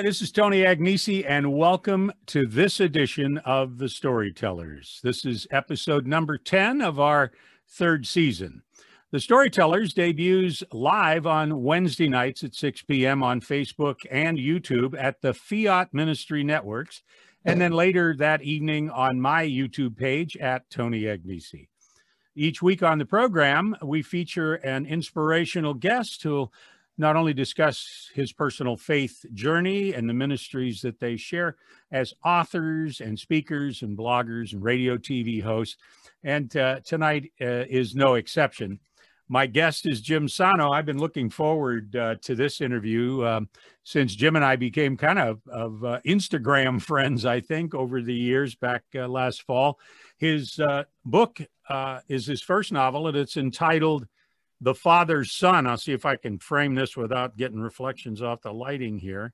Hi, this is Tony Agnesi, and welcome to this edition of The Storytellers. This is episode number 10 of our third season. The Storytellers debuts live on Wednesday nights at 6 p.m. on Facebook and YouTube at the Fiat Ministry Networks, and then later that evening on my YouTube page at Tony Agnesi. Each week on the program, we feature an inspirational guest who'll not only discuss his personal faith journey and the ministries that they share as authors and speakers and bloggers and radio TV hosts. And uh, tonight uh, is no exception. My guest is Jim Sano. I've been looking forward uh, to this interview um, since Jim and I became kind of, of uh, Instagram friends, I think, over the years back uh, last fall. His uh, book is his first novel, and it's entitled the father's son. I'll see if I can frame this without getting reflections off the lighting here.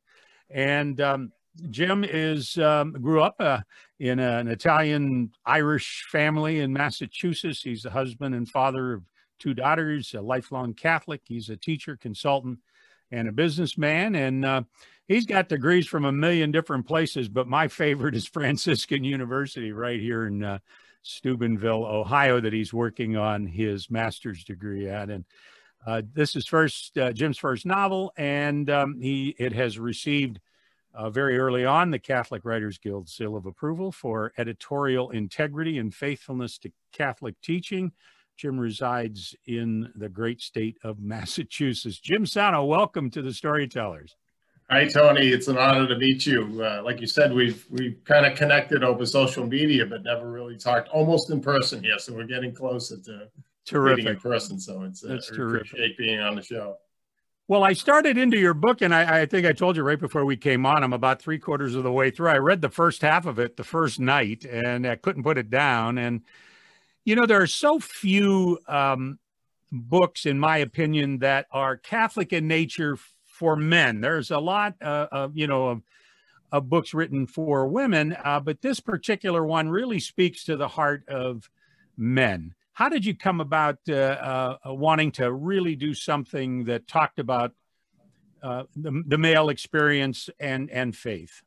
And um, Jim is um, grew up uh, in an Italian Irish family in Massachusetts. He's the husband and father of two daughters, a lifelong Catholic. He's a teacher, consultant, and a businessman. And uh, he's got degrees from a million different places, but my favorite is Franciscan University right here in uh, Steubenville, Ohio, that he's working on his master's degree at. And uh, this is first uh, Jim's first novel, and um, he it has received uh, very early on the Catholic Writers Guild seal of approval for editorial integrity and faithfulness to Catholic teaching. Jim resides in the great state of Massachusetts. Jim Sano, welcome to the Storytellers. Hi, Tony. It's an honor to meet you. Uh, like you said, we've we've kind of connected over social media, but never really talked almost in person here. So we're getting closer to terrific. meeting in person. So it's uh, That's terrific. appreciate being on the show. Well, I started into your book, and I, I, think I told you right before we came on. I'm about three quarters of the way through. I read the first half of it the first night, and I couldn't put it down. And you know, there are so few um, books, in my opinion, that are Catholic in nature for men. There's a lot uh, of, you know, of, of, books written for women, uh, but this particular one really speaks to the heart of men. How did you come about uh, uh wanting to really do something that talked about uh, the, the male experience and, and faith?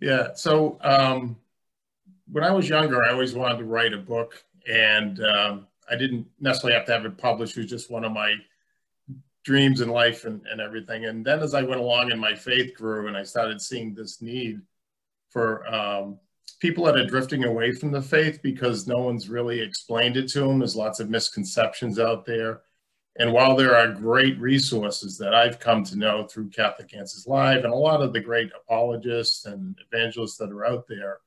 Yeah, so um, when I was younger, I always wanted to write a book, and um, I didn't necessarily have to have it published. It was just one of my dreams in life and, and everything. And then as I went along and my faith grew and I started seeing this need for um, people that are drifting away from the faith because no one's really explained it to them. There's lots of misconceptions out there. And while there are great resources that I've come to know through Catholic Answers Live and a lot of the great apologists and evangelists that are out there,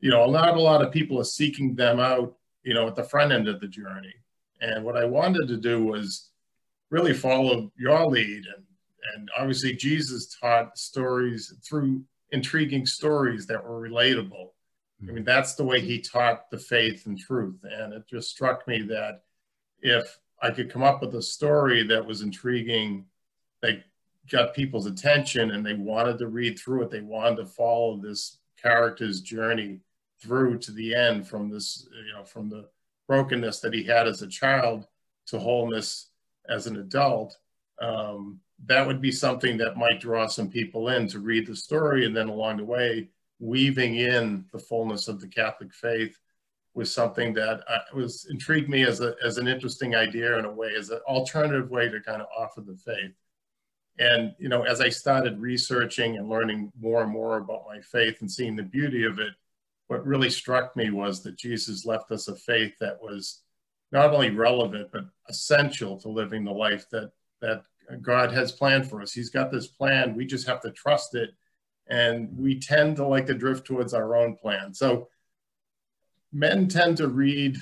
you know, not a lot of people are seeking them out, you know, at the front end of the journey. And what I wanted to do was really followed your lead and and obviously Jesus taught stories through intriguing stories that were relatable. I mean, that's the way he taught the faith and truth. And it just struck me that if I could come up with a story that was intriguing, that got people's attention and they wanted to read through it, they wanted to follow this character's journey through to the end from this, you know, from the brokenness that he had as a child to wholeness as an adult, um, that would be something that might draw some people in to read the story. And then along the way, weaving in the fullness of the Catholic faith was something that uh, was intrigued me as, a, as an interesting idea in a way, as an alternative way to kind of offer the faith. And, you know, as I started researching and learning more and more about my faith and seeing the beauty of it, what really struck me was that Jesus left us a faith that was not only relevant but essential to living the life that that God has planned for us. He's got this plan. We just have to trust it, and we tend to like to drift towards our own plan. So men tend to read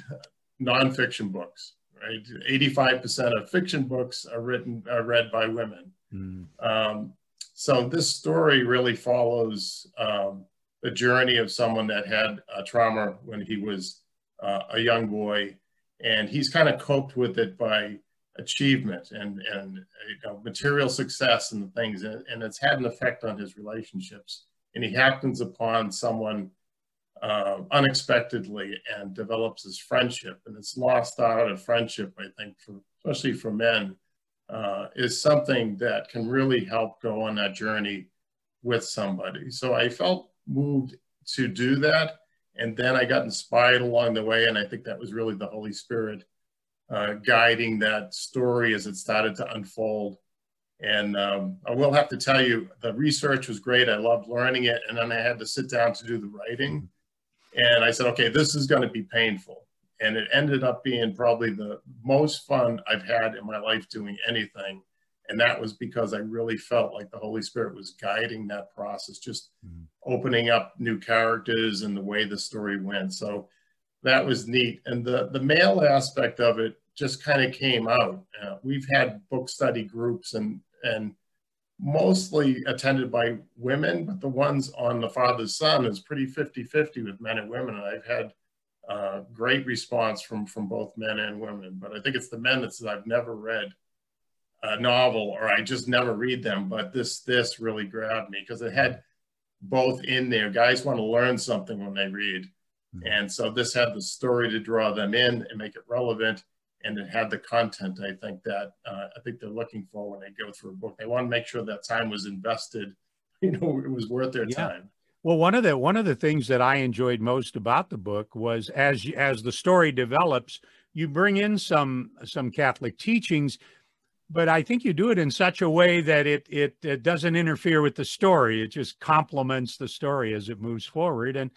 nonfiction books. Right, eighty-five percent of fiction books are written are read by women. Mm. Um, so this story really follows um, the journey of someone that had a trauma when he was uh, a young boy and he's kind of coped with it by achievement and and you know, material success and the things and, and, it's had an effect on his relationships and he happens upon someone uh, unexpectedly and develops this friendship and it's lost out of friendship i think for especially for men uh, is something that can really help go on that journey with somebody. So I felt moved to do that. And then I got inspired along the way. And I think that was really the Holy Spirit uh, guiding that story as it started to unfold. And um, I will have to tell you, the research was great. I loved learning it. And then I had to sit down to do the writing. And I said, okay, this is going to be painful. And it ended up being probably the most fun I've had in my life doing anything. And that was because I really felt like the Holy Spirit was guiding that process, just mm-hmm. opening up new characters and the way the story went. So that was neat. And the, the male aspect of it just kind of came out. Uh, we've had book study groups and, and mostly attended by women, but the ones on the father's son is pretty 50-50 with men and women. And I've had uh, great response from, from both men and women, but I think it's the men that says I've never read a novel or I just never read them, but this, this really grabbed me because it had both in there. Guys want to learn something when they read. Mm-hmm. And so this had the story to draw them in and make it relevant and it had the content I think that uh, I think they're looking for when they go through a book. They want to make sure that time was invested, you know, it was worth their yeah. time. Well, one of the one of the things that I enjoyed most about the book was as as the story develops, you bring in some some Catholic teachings, but I think you do it in such a way that it it, it doesn't interfere with the story. It just complements the story as it moves forward, and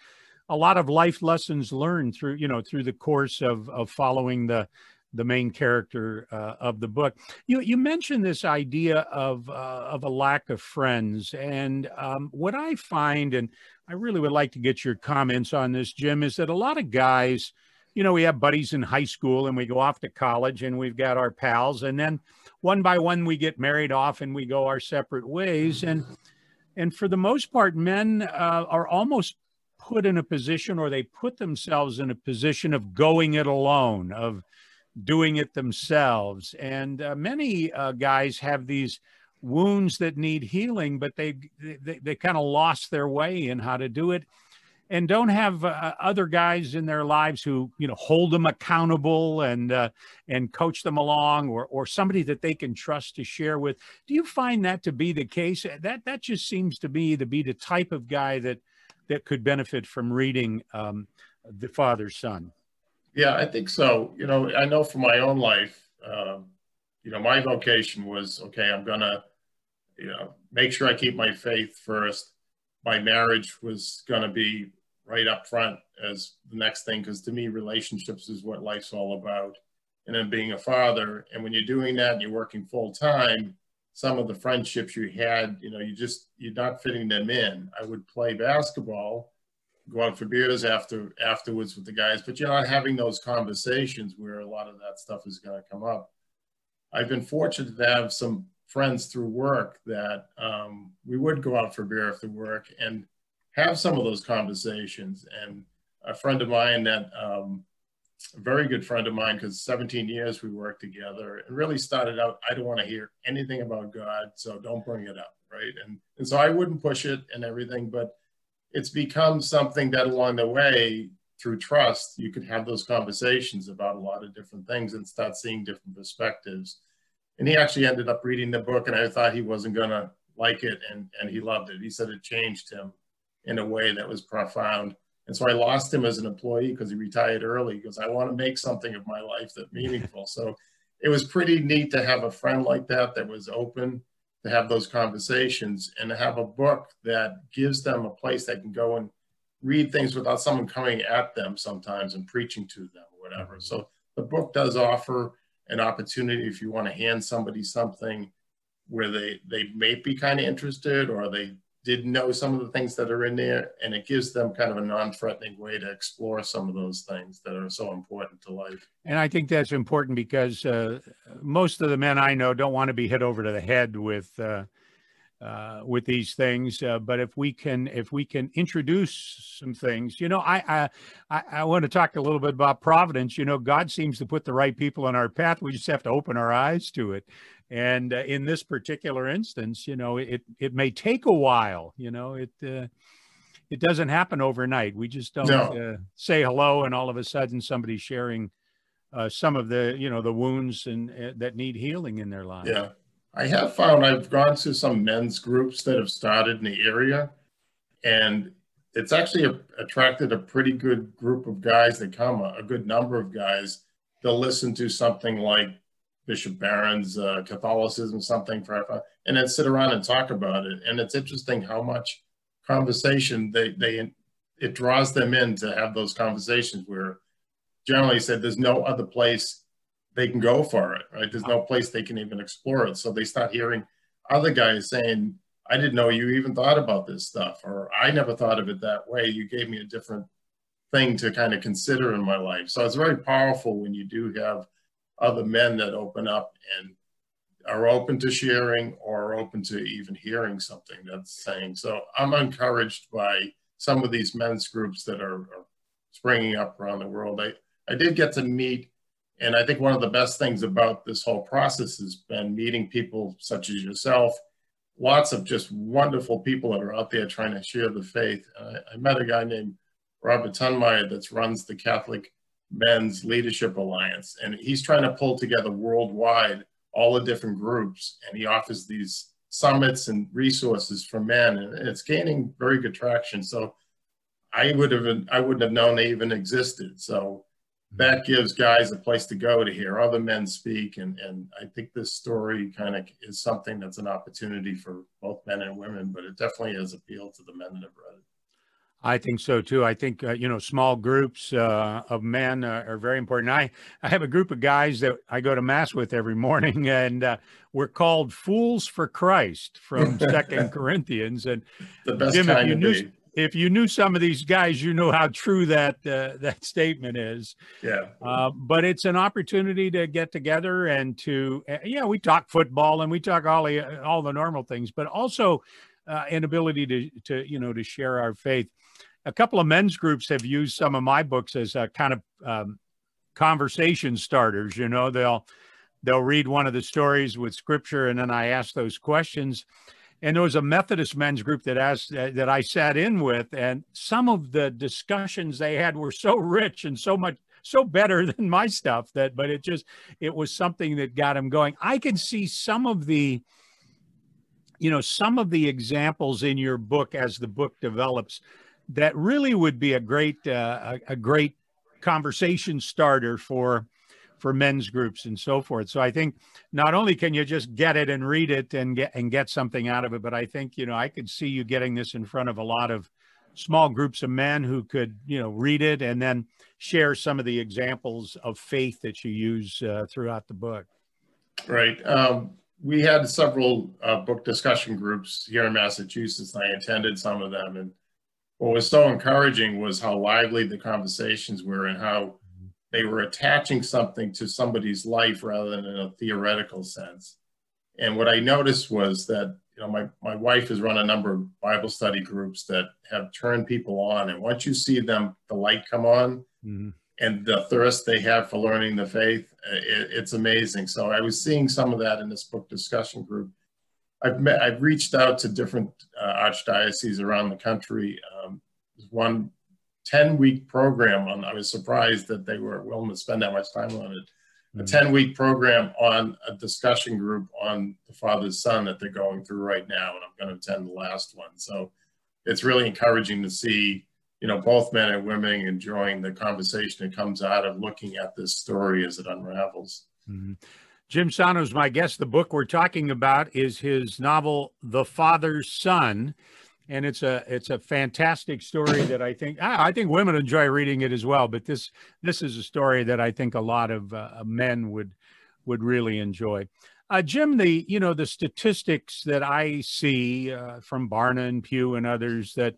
a lot of life lessons learned through you know through the course of of following the the main character uh, of the book. You you mentioned this idea of uh, of a lack of friends, and um, what I find, and I really would like to get your comments on this, Jim, is that a lot of guys, you know, we have buddies in high school, and we go off to college, and we've got our pals, and then one by one we get married off, and we go our separate ways, and and for the most part, men uh, are almost put in a position or they put themselves in a position of going it alone of doing it themselves. And uh, many uh, guys have these wounds that need healing, but they they, they kind of lost their way in how to do it, and don't have uh, other guys in their lives who you know hold them accountable and uh, and coach them along, or or somebody that they can trust to share with. Do you find that to be the case? That that just seems to be to be the type of guy that that could benefit from reading um, the father's son. Yeah, I think so. You know, I know from my own life, um, you know, my vocation was okay, I'm to, you know, make sure I keep my faith first. My marriage was going to be right up front as the next thing, because to me, relationships is what life's all about. And then being a father, and when you're doing that and you're working full time, some of the friendships you had, you know, you just, you're not fitting them in. I would play basketball go out for beers after afterwards with the guys, but you're not having those conversations where a lot of that stuff is going to come up. I've been fortunate to have some friends through work that um, we would go out for beer after work and have some of those conversations. And a friend of mine that um, a very good friend of mine because 17 years we worked together and really started out i don't want to hear anything about god so don't bring it up right? And and so i wouldn't push it and everything but it's become something that along the way through trust you could have those conversations about a lot of different things and start seeing different perspectives. And he actually ended up reading the book and i thought he wasn't going to like it and, and he loved it. He said it changed him in a way that was profound. And so i lost him as an employee because he retired early. Because i want to make something of my life that meaningful. So it was pretty neat to have a friend like that that was open to have those conversations and to have a book that gives them a place they can go and read things without someone coming at them sometimes and preaching to them or whatever. So the book does offer an opportunity if you want to hand somebody something where they, they may be kind of interested or they did know some of the things that are in there and it gives them kind of a non-threatening way to explore some of those things that are so important to life. And i think that's important because uh, most of the men i know don't want to be hit over to the head with uh, uh, with these things uh, but if we can if we can introduce some things you know I, I i want to talk a little bit about providence. You know god seems to put the right people on our path. We just have to open our eyes to it and uh, in this particular instance you know it it may take a while you know it uh, it doesn't happen overnight we just don't no. uh, say hello and all of a sudden somebody's sharing uh, some of the you know the wounds and uh, that need healing in their lives yeah I have found I've gone to some men's groups that have started in the area, and it's actually a, attracted a pretty good group of guys that come, a, a, good number of guys. They'll listen to something like Bishop Barron's uh, Catholicism, something for, and then sit around and talk about it. And it's interesting how much conversation they, they it draws them in to have those conversations where generally said there's no other place they can go for it, right? There's no place they can even explore it. So they start hearing other guys saying, I didn't know you even thought about this stuff, or I never thought of it that way. You gave me a different thing to kind of consider in my life. So it's very powerful when you do have other men that open up and are open to sharing or open to even hearing something that's saying. So I'm encouraged by some of these men's groups that are, are springing up around the world. I, I did get to meet, and I think one of the best things about this whole process has been meeting people such as yourself lots of just wonderful people that are out there trying to share the faith. Uh, I met a guy named Robert Tunmeyer that runs the Catholic Men's Leadership Alliance, and he's trying to pull together worldwide all the different groups, and he offers these summits and resources for men, and it's gaining very good traction. So I would have I wouldn't have known they even existed. So that gives guys a place to go to hear other men speak. And, and I think this story kind of is something that's an opportunity for both men and women, but it definitely has appealed to the men that have read it. I think so too. I think uh, you know small groups uh, of men uh, are very important. I I have a group of guys that I go to mass with every morning, and uh, we're called fools for Christ from Second Corinthians. And the best Jim, if you knew, be if you knew some of these guys, you know how true that uh, that statement is. Yeah. Uh, but it's an opportunity to get together and to uh, yeah, we talk football and we talk all the all the normal things, but also uh, an ability to to you know to share our faith. A couple of men's groups have used some of my books as a kind of um, conversation starters. You know, they'll they'll read one of the stories with scripture, and then I ask those questions and there was a Methodist men's group that asked uh, that I sat in with, and some of the discussions they had were so rich and so much so better than my stuff that, but it just it was something that got them going. I can see some of the, you know, some of the examples in your book as the book develops that really would be a great uh, a, a great conversation starter for for men's groups and so forth. So I think not only can you just get it and read it and get and get something out of it, but I think you know I could see you getting this in front of a lot of small groups of men who could you know read it and then share some of the examples of faith that you use uh, throughout the book. Right. Um, we had several uh, book discussion groups here in Massachusetts. I attended some of them, and what was so encouraging was how lively the conversations were and how they were attaching something to somebody's life rather than in a theoretical sense. And what I noticed was that you know my, my wife has run a number of Bible study groups that have turned people on. And once you see them, the light come on mm-hmm. And the thirst they have for learning the faith, it, it's amazing. So I was seeing some of that in this book discussion group. I've met, I've reached out to different uh, archdioceses around the country. Um, one 10 week program on, I was surprised that they were willing to spend that much time on it. A mm-hmm. 10 week program on a discussion group on the father's son that they're going through right now. And I'm going to attend the last one. So it's really encouraging to see, you know, both men and women enjoying the conversation that comes out of looking at this story as it unravels. Mm-hmm. Jim Sano's my guest. The book we're talking about is his novel, The Father's Son and it's a it's a fantastic story that I think I, think women enjoy reading it as well. But this this is a story that I think a lot of uh, men would would really enjoy. Uh, Jim, the you know the statistics that I see uh, from Barna and Pew and others that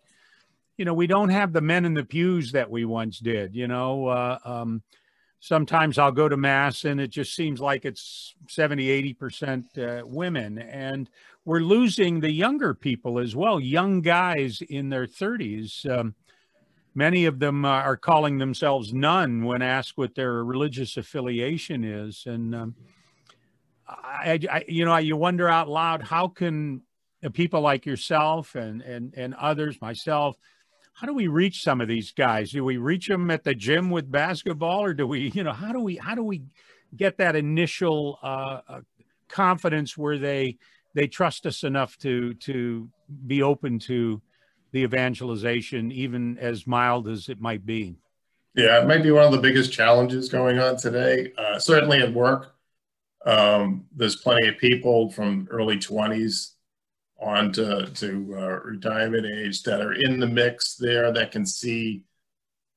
you know we don't have the men in the pews that we once did. You know, uh, um, sometimes I'll go to mass and it just seems like it's 70, 80% uh, women. And we're losing the younger people as well, young guys in their 30s. Um, many of them are calling themselves none when asked what their religious affiliation is. And, um, I, I, you know, you wonder out loud, how can people like yourself and, and, and others, myself, how do we reach some of these guys? Do we reach them at the gym with basketball, or do we, you know, how do we how do we get that initial uh, uh, confidence where they they trust us enough to to be open to the evangelization, even as mild as it might be. Yeah, it might be one of the biggest challenges going on today. Uh, certainly at work, um, there's plenty of people from early 20s on to, to uh, retirement age that are in the mix there that can see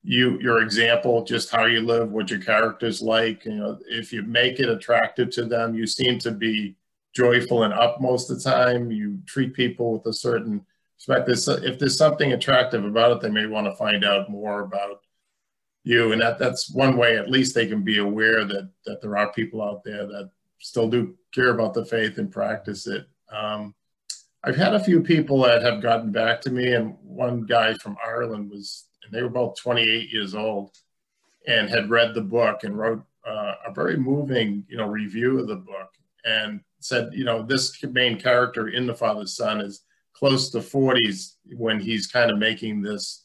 you your example just how you live what your character's like you know if you make it attractive to them you seem to be joyful and up most of the time. You treat people with a certain respect. If there's something attractive about it they may want to find out more about you. And that that's one way at least they can be aware that that there are people out there that still do care about the faith and practice it. Um, i've had a few people that have gotten back to me and one guy from ireland was and they were both 28 years old and had read the book and wrote uh, a very moving, you know, review of the book and said, you know, this main character in The Father's Son is close to 40s when he's kind of making this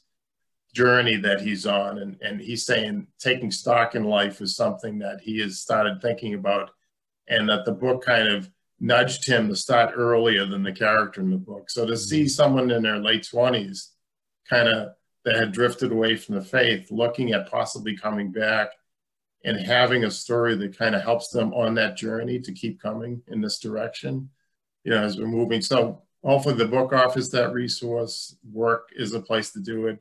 journey that he's on. And, and he's saying taking stock in life is something that he has started thinking about and that the book kind of nudged him to start earlier than the character in the book. So to see mm-hmm. someone in their late 20s kind of that had drifted away from the faith, looking at possibly coming back and having a story that kind of helps them on that journey to keep coming in this direction, you know, as we're moving. So hopefully the book offers that resource. Work is a place to do it.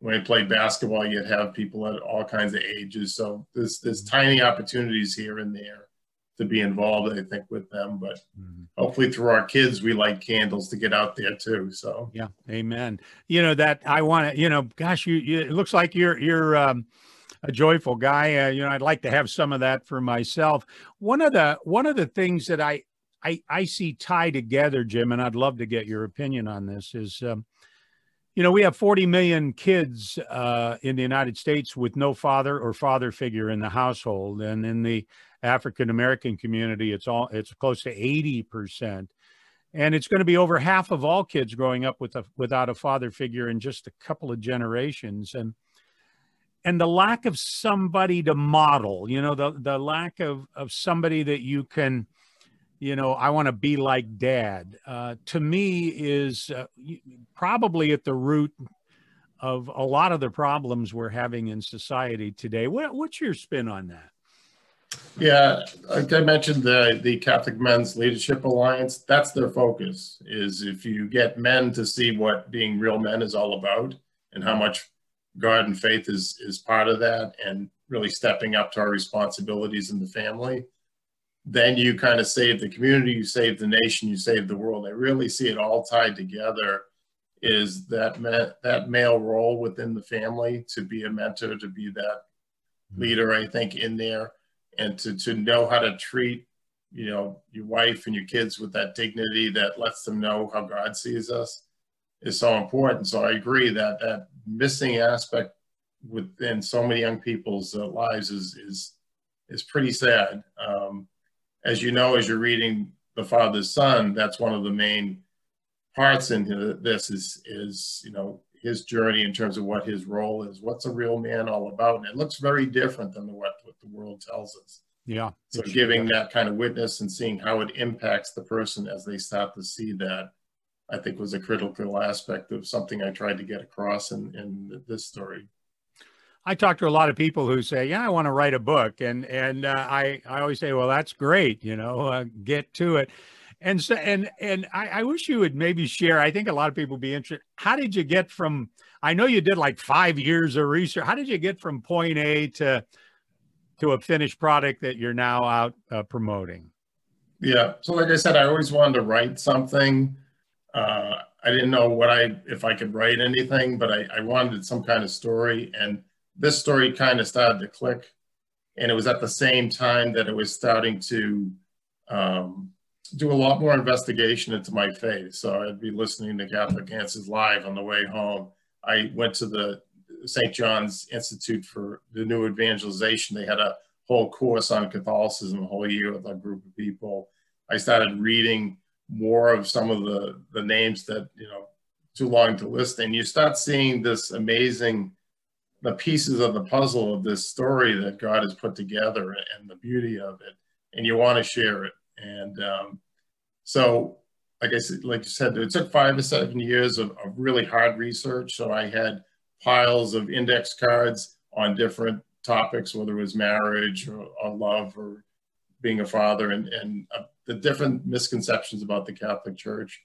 When I played basketball, you'd have people at all kinds of ages. So there's there's tiny opportunities here and there to be involved, I think, with them. But mm-hmm. hopefully, through our kids, we light candles to get out there too. So yeah, amen. You know that I want to. You know, gosh, you, you it looks like you're you're. Um, a joyful guy, uh, you know. I'd like to have some of that for myself. One of the one of the things that I I, I see tie together, Jim, and I'd love to get your opinion on this. Is um, you know we have 40 million kids uh, in the United States with no father or father figure in the household, and in the African American community, it's all it's close to 80%. And it's going to be over half of all kids growing up with a, without a father figure in just a couple of generations. And and the lack of somebody to model, you know, the the lack of of somebody that you can, you know, I want to be like dad. Uh, to me, is uh, probably at the root of a lot of the problems we're having in society today. What, what's your spin on that? Yeah, like I mentioned, the the Catholic Men's Leadership Alliance. That's their focus. Is if you get men to see what being real men is all about, and how much God and faith is is part of that, and really stepping up to our responsibilities in the family, then you kind of save the community, you save the nation, you save the world. I really see it all tied together. Is that ma- that male role within the family to be a mentor, to be that mm-hmm. leader? I think in there and to, to know how to treat you know your wife and your kids with that dignity that lets them know how god sees us is so important. So i agree that that missing aspect within so many young people's uh, lives is is is pretty sad. Um, as you know as you're reading the father's son that's one of the main parts in this is is you know his journey in terms of what his role is. What's a real man all about? And it looks very different than the, what, what the world tells us. Yeah. So giving that kind of witness and seeing how it impacts the person as they start to see that, I think was a critical aspect of something I tried to get across in, in this story. I talk to a lot of people who say, "Yeah, I want to write a book," and and uh, I I always say, "Well, that's great, you know, uh, get to it." And so, and and I, I, wish you would maybe share. I think a lot of people be interested. How did you get from? I know you did like five years of research. How did you get from point A to to a finished product that you're now out uh, promoting? Yeah. So, like I said, I always wanted to write something. Uh, I didn't know what I if I could write anything, but I, I wanted some kind of story, and this story kind of started to click. And it was at the same time that it was starting to um, do a lot more investigation into my faith. So I'd be listening to Catholic Answers live on the way home. I went to the St. John's Institute for the New Evangelization. They had a whole course on Catholicism a whole year with a group of people. I started reading more of some of the, the names that, you know, too long to list. And you start seeing this amazing, the pieces of the puzzle of this story that God has put together and the beauty of it. And you want to share it And um, so, like I said, like you said, it took five to seven years of, of really hard research. So I had piles of index cards on different topics, whether it was marriage or, or love or being a father, and, and uh, the different misconceptions about the Catholic Church.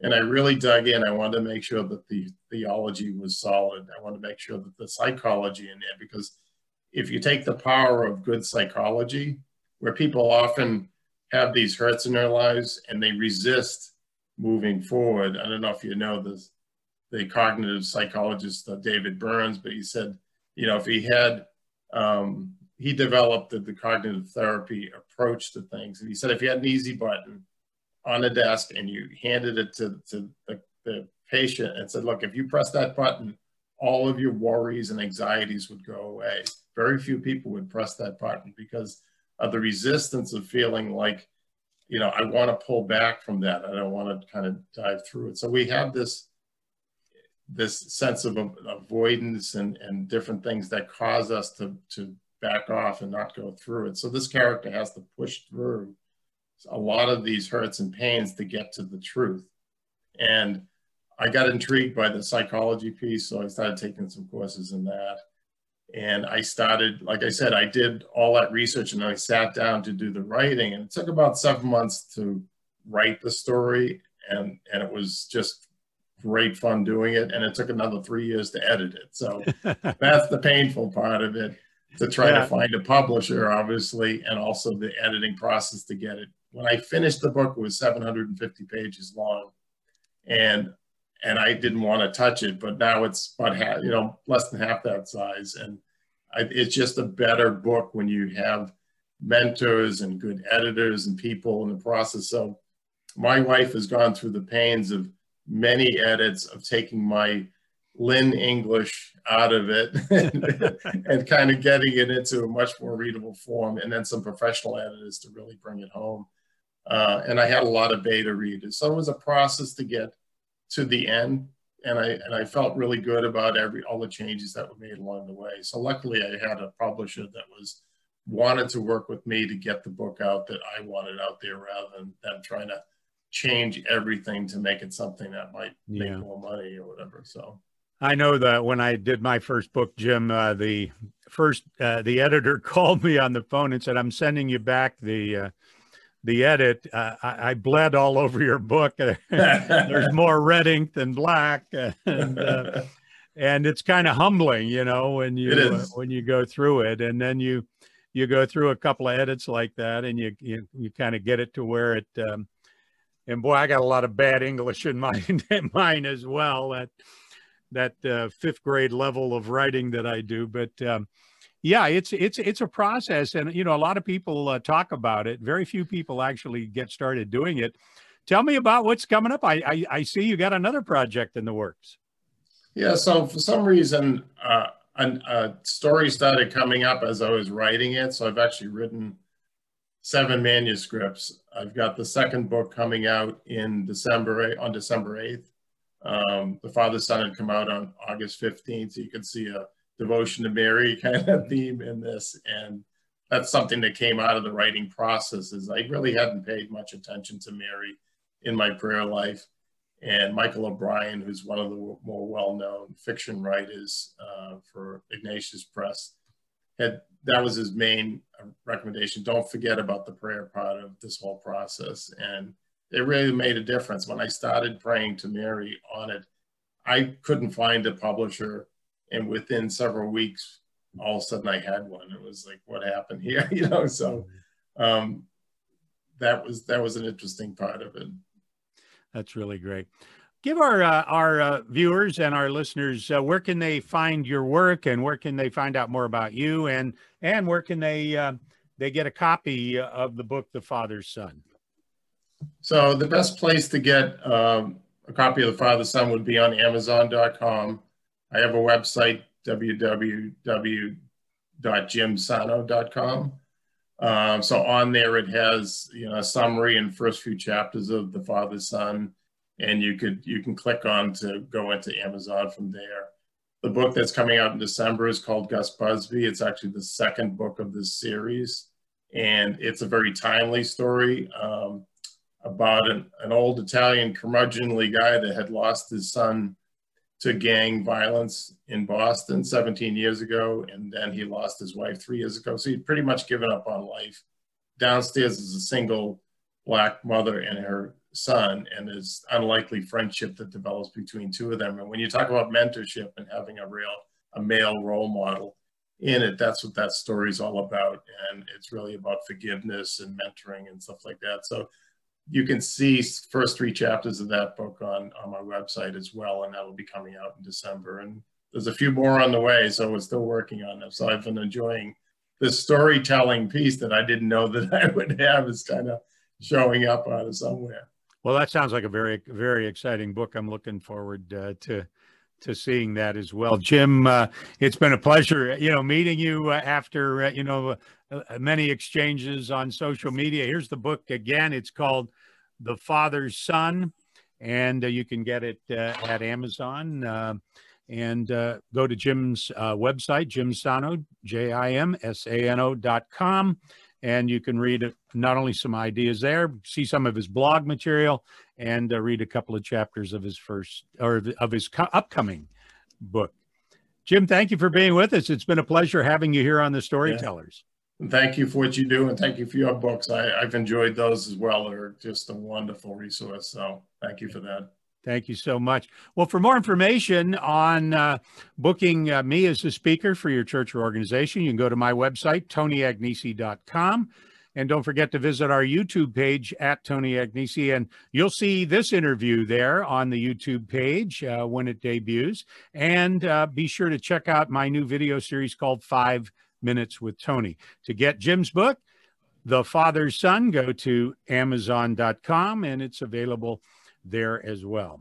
And I really dug in. I wanted to make sure that the theology was solid. I wanted to make sure that the psychology in there, because if you take the power of good psychology, where people often have these hurts in their lives and they resist moving forward. I don't know if you know this, the cognitive psychologist uh, David Burns, but he said, you know, if he had, um, he developed the, the cognitive therapy approach to things. And he said, if you had an easy button on a desk and you handed it to, to the, the patient and said, look, if you press that button, all of your worries and anxieties would go away. Very few people would press that button because of the resistance of feeling like, you know, I want to pull back from that. I don't want to kind of dive through it. So we have this this sense of avoidance and, and different things that cause us to, to back off and not go through it. So this character has to push through a lot of these hurts and pains to get to the truth. And I got intrigued by the psychology piece, so I started taking some courses in that. And I started, like I said, I did all that research and I sat down to do the writing. And it took about seven months to write the story. And, and it was just great fun doing it. And it took another three years to edit it. So that's the painful part of it to try yeah. to find a publisher, obviously, and also the editing process to get it. When I finished the book, it was 750 pages long. And and I didn't want to touch it, but now it's about half, you know, less than half that size. And I, it's just a better book when you have mentors and good editors and people in the process. So my wife has gone through the pains of many edits of taking my Lynn English out of it and, and kind of getting it into a much more readable form and then some professional editors to really bring it home. Uh, and I had a lot of beta readers. So it was a process to get to the end. And I, and I felt really good about every, all the changes that were made along the way. So luckily I had a publisher that was, wanted to work with me to get the book out that I wanted out there rather than them trying to change everything to make it something that might make more money or whatever. So I know that when I did my first book, Jim, uh, the first uh, the editor called me on the phone and said, "I'm sending you back the uh, the edit, uh, I, I, bled all over your book. There's more red ink than black, and uh, and it's kind of humbling, you know, when you uh, when you go through it, and then you you go through a couple of edits like that, and you you, you kind of get it to where it. Um, and boy, I got a lot of bad English in mine, in mine as well. That that uh, fifth grade level of writing that I do, but. Um, yeah, it's it's it's a process, and you know, a lot of people uh, talk about it. Very few people actually get started doing it. Tell me about what's coming up. I, I, I see you got another project in the works. Yeah, so for some reason, uh, a, a story started coming up as I was writing it. So I've actually written seven manuscripts. I've got the second book coming out in December on December eighth. Um, the Father Son had come out on August fifteenth. So you can see a devotion to Mary kind of theme in this. And that's something that came out of the writing process is I really hadn't paid much attention to Mary in my prayer life. And Michael O'Brien, who's one of the more well-known fiction writers uh, for Ignatius Press, had that was his main uh, recommendation. Don't forget about the prayer part of this whole process. And it really made a difference. When I started praying to Mary on it, I couldn't find a publisher and within several weeks, all of a sudden I had one. It was like, what happened here? You know, so um, that was that was an interesting part of it. That's really great. Give our uh, our uh, viewers and our listeners uh, where can they find your work and where can they find out more about you and and where can they uh, they get a copy of the book The Father's Son. So the best place to get um, a copy of The Father's Son would be on Amazon.com. I have a website, www.jimsano.com. Um, so on there, it has you know a summary and first few chapters of the Father Son, and you could you can click on to go into Amazon from there. The book that's coming out in December is called Gus Busby. It's actually the second book of this series, and it's a very timely story um, about an, an old Italian curmudgeonly guy that had lost his son to gang violence in Boston 17 years ago, and then he lost his wife three years ago. So he'd pretty much given up on life. Downstairs is a single black mother and her son, and his unlikely friendship that develops between two of them. And when you talk about mentorship and having a real a male role model in it, that's what that story is all about. And it's really about forgiveness and mentoring and stuff like that. So you can see first three chapters of that book on, on my website as well, and that'll be coming out in December. And there's a few more on the way, so we're still working on them. So I've been enjoying this storytelling piece that I didn't know that I would have is kind of showing up out of somewhere. Well, that sounds like a very, very exciting book. I'm looking forward uh, to to seeing that as well. Jim, uh, it's been a pleasure, you know, meeting you uh, after, uh, you know, uh, many exchanges on social media. Here's the book again. It's called The Father's Son, and uh, you can get it uh, at Amazon. and go to Jim's website, Jim Sano, J I M S A N O dot com and you can read not only some ideas there, see some of his blog material, and uh, read a couple of chapters of his first or of his upcoming book. Jim, thank you for being with us. It's been a pleasure having you here on the Storytellers. Yeah. Thank you for what you do, and thank you for your books. I, I've enjoyed those as well. They're just a wonderful resource. So thank you for that. Thank you so much. Well, for more information on uh, booking uh, me as a speaker for your church or organization, you can go to my website, tonyagnesi.com. And don't forget to visit our YouTube page at Tony Agnesi. And you'll see this interview there on the YouTube page uh, when it debuts. And uh, be sure to check out my new video series called Five Minutes with Tony. To get Jim's book, The Father's Son, go to amazon.com and it's available there as well.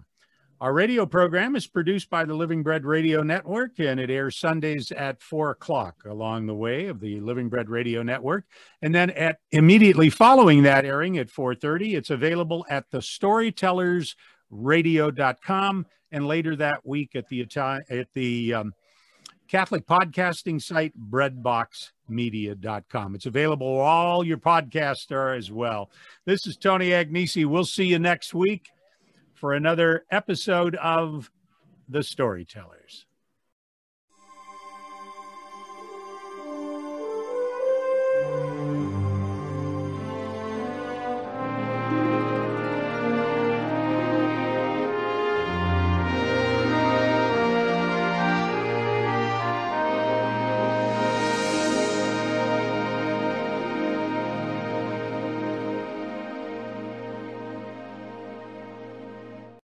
Our radio program is produced by the Living Bread Radio Network, and it airs Sundays at four o'clock along the way of the Living Bread Radio Network. And then at immediately following that airing at 4:30, it's available at the storytellersradio.com and later that week at the at the um, Catholic podcasting site breadboxmedia.com. It's available where all your podcasts are as well. This is Tony Agnesi. We'll see you next week for another episode of The Storytellers.